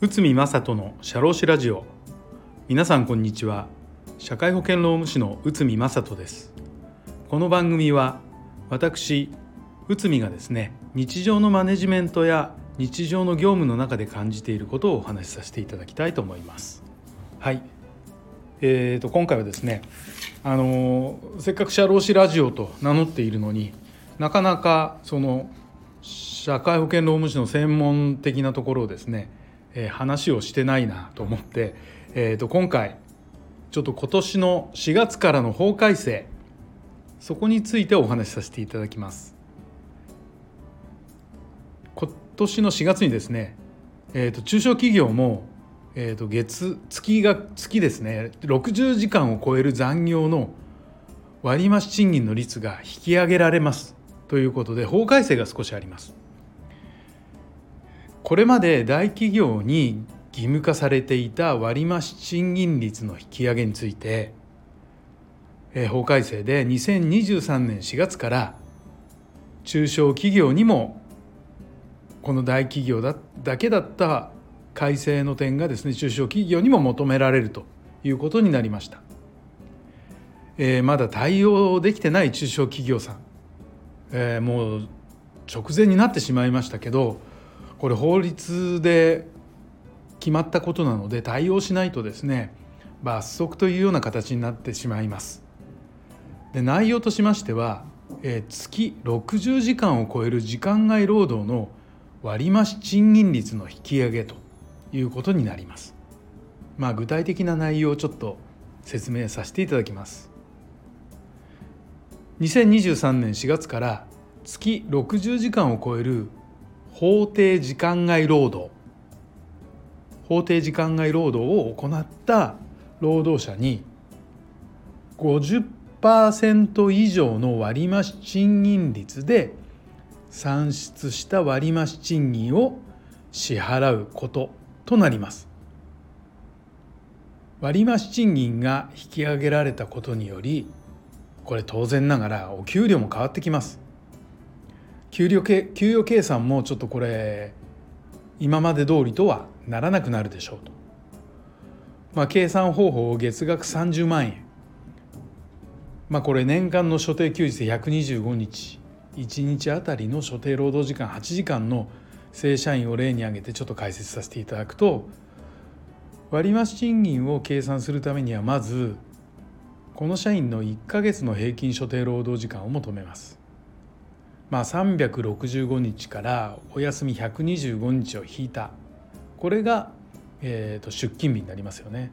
内海正人の社労士ラジオ。皆さんこんにちは。社会保険労務士の内海正人です。この番組は私内海がですね日常のマネジメントや日常の業務の中で感じていることをお話しさせていただきたいと思います。はい。えーと、今回はですねあのせっかく社労士ラジオと名乗っているのになかなかその社会保険労務士の専門的なところをですね、えー、話をしてないなと思って、えーと、今回ちょっと今年の4月からの法改正そこについてお話しさせていただきます。今年の4月にですね、えーと中小企業もえー、と月月が月ですね60時間を超える残業の割増賃金の率が引き上げられますということで法改正が少しあります。これまで大企業に義務化されていた割増賃金率の引き上げについて法改正で2023年4月から中小企業にもこの大企業だだけだった改正の点がですね中小企業にも求められるということになりました、えー、まだ対応できてない中小企業さん、えー、もう直前になってしまいましたけどこれ法律で決まったことなので対応しないとですね罰則というような形になってしまいますで内容としましては、えー、月60時間を超える時間外労働の割増賃金率の引き上げということになります。まあ、具体的な内容をちょっと説明させていただきます。2023年4月から月60時間を超える法定時間外労働。法定時間外労働を行った労働者に50%以上の割増賃金率で算出した割増賃金を支払うこととなります。割増賃金が引き上げられたことによりこれ当然ながらお給料も変わってきます。給料給与計算もちょっとこれ今まで通りとはならなくなるでしょうと、まあ、計算方法を月額30万円。まあこれ年間の所定休日で125日。1日あたりの所定労働時間8時間の正社員を例に挙げてちょっと解説させていただくと割増賃金を計算するためにはまずこの社員の1ヶ月の平均所定労働時間を求めます。まあ、365日からお休み125日を引いたこれが、えー、と出勤日になりますよね。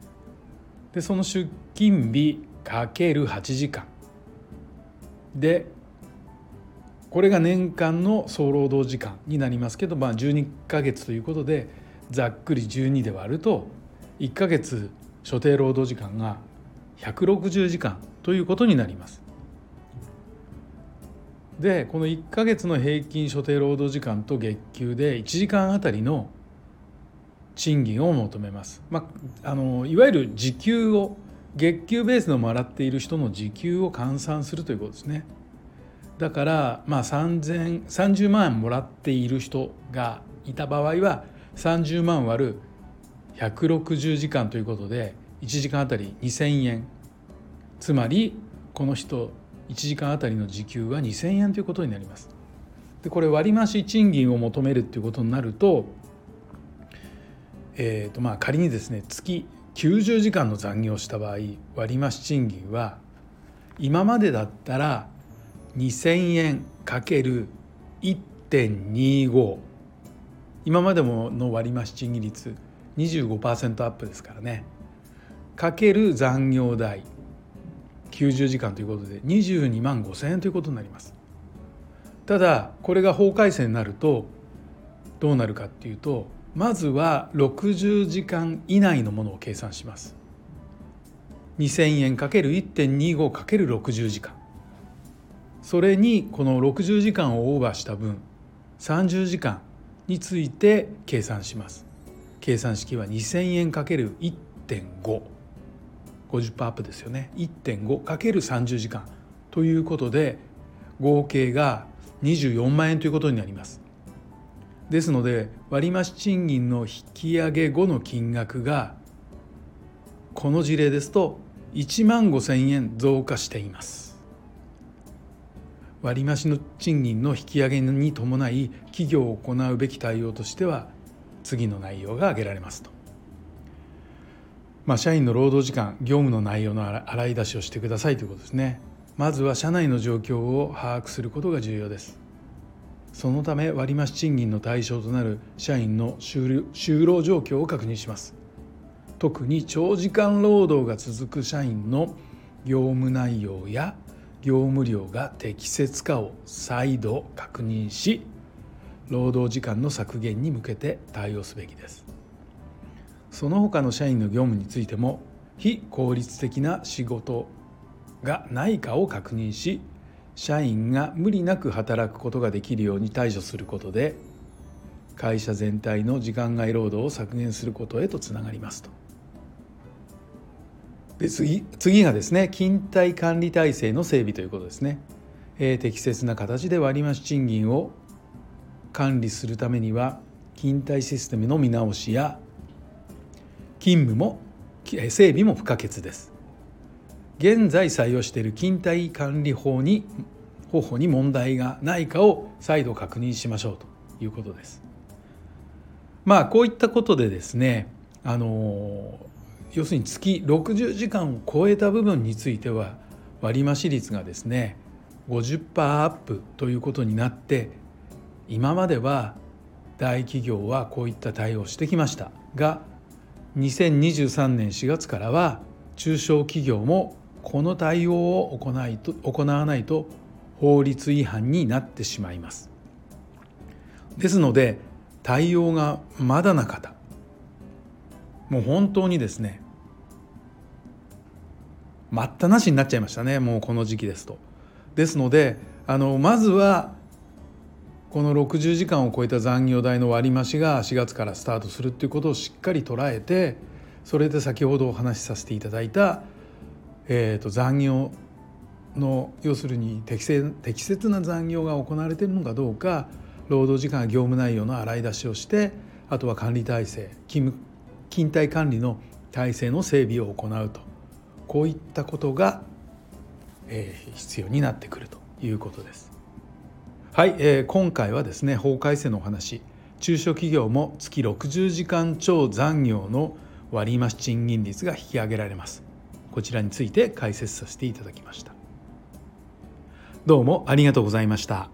でその出勤日かける8時間でこれが年間の総労働時間になりますけど、まあ、12ヶ月ということでざっくり12で割ると1ヶ月所定労働時間が160時間ということになります。でこの1ヶ月の平均所定労働時間と月給で1時間あたりの賃金を求めます。まあ、あのいわゆる時給を月給ベースのもらっている人の時給を換算するということですね。だからまあ30万円もらっている人がいた場合は30万割る160時間ということで1時間あたり2,000円。つまりこの人1時間あたりの時給は2,000円ということになります。でこれ割増賃金を求めるっていうことになると,、えーとまあ、仮にですね月90時間の残業した場合割増賃金は今までだったら2,000円かける1.25今までもの割増賃金率25%アップですからね。かける残業代。90時間ということで22万5,000円ということになります。ただこれが法改正になるとどうなるかっていうとまずは60時間以内のものを計算します。2000円かける1.25かける60時間。それにこの60時間をオーバーした分30時間について計算します。計算式は2000円かける1.5 50%アップですよね。1.5×30 時間ということで合計が24万円ということになります。ですので割増賃金の引き上げ後の金額がこの事例ですと1万5千円増加しています。割増の賃金の引き上げに伴い企業を行うべき対応としては次の内容が挙げられますと。まあ、社員の労働時間業務の内容の洗い出しをしてくださいということですね。まずは社内の状況を把握することが重要です。そのため割増賃金の対象となる社員の就労状況を確認します。特に長時間労働が続く社員の業務内容や業務量が適切かを再度確認し労働時間の削減に向けて対応すべきですその他の社員の業務についても非効率的な仕事がないかを確認し社員が無理なく働くことができるように対処することで会社全体の時間外労働を削減することへとつながりますと。で次次がですね勤怠管理体制の整備ということですね。えー、適切な形で割増賃金を管理するためには勤怠システムの見直しや勤務も整備も不可欠です。現在採用している勤怠管理法に方法に問題がないかを再度確認しましょうということです。まあこういったことでですねあの要するに月60時間を超えた部分については割増率がですね50%アップということになって今までは大企業はこういった対応をしてきましたが2023年4月からは中小企業もこの対応を行いと行わないと法律違反になってしまいますですので対応がまだな方もう本当にですね待ったなしになっちゃいましたねもうこの時期ですと。ですのであのまずはこの60時間を超えた残業代の割増が4月からスタートするっていうことをしっかり捉えてそれで先ほどお話しさせていただいた、えー、と残業の要するに適正適切な残業が行われているのかどうか労働時間業務内容の洗い出しをしてあとは管理体制勤務勤怠管理の体制の整備を行うとこういったことが、えー、必要になってくるということです。はい、えー、今回はですね法改正のお話。中小企業も月60時間超残業の割増賃金率が引き上げられます。こちらについて解説させていただきました。どうもありがとうございました。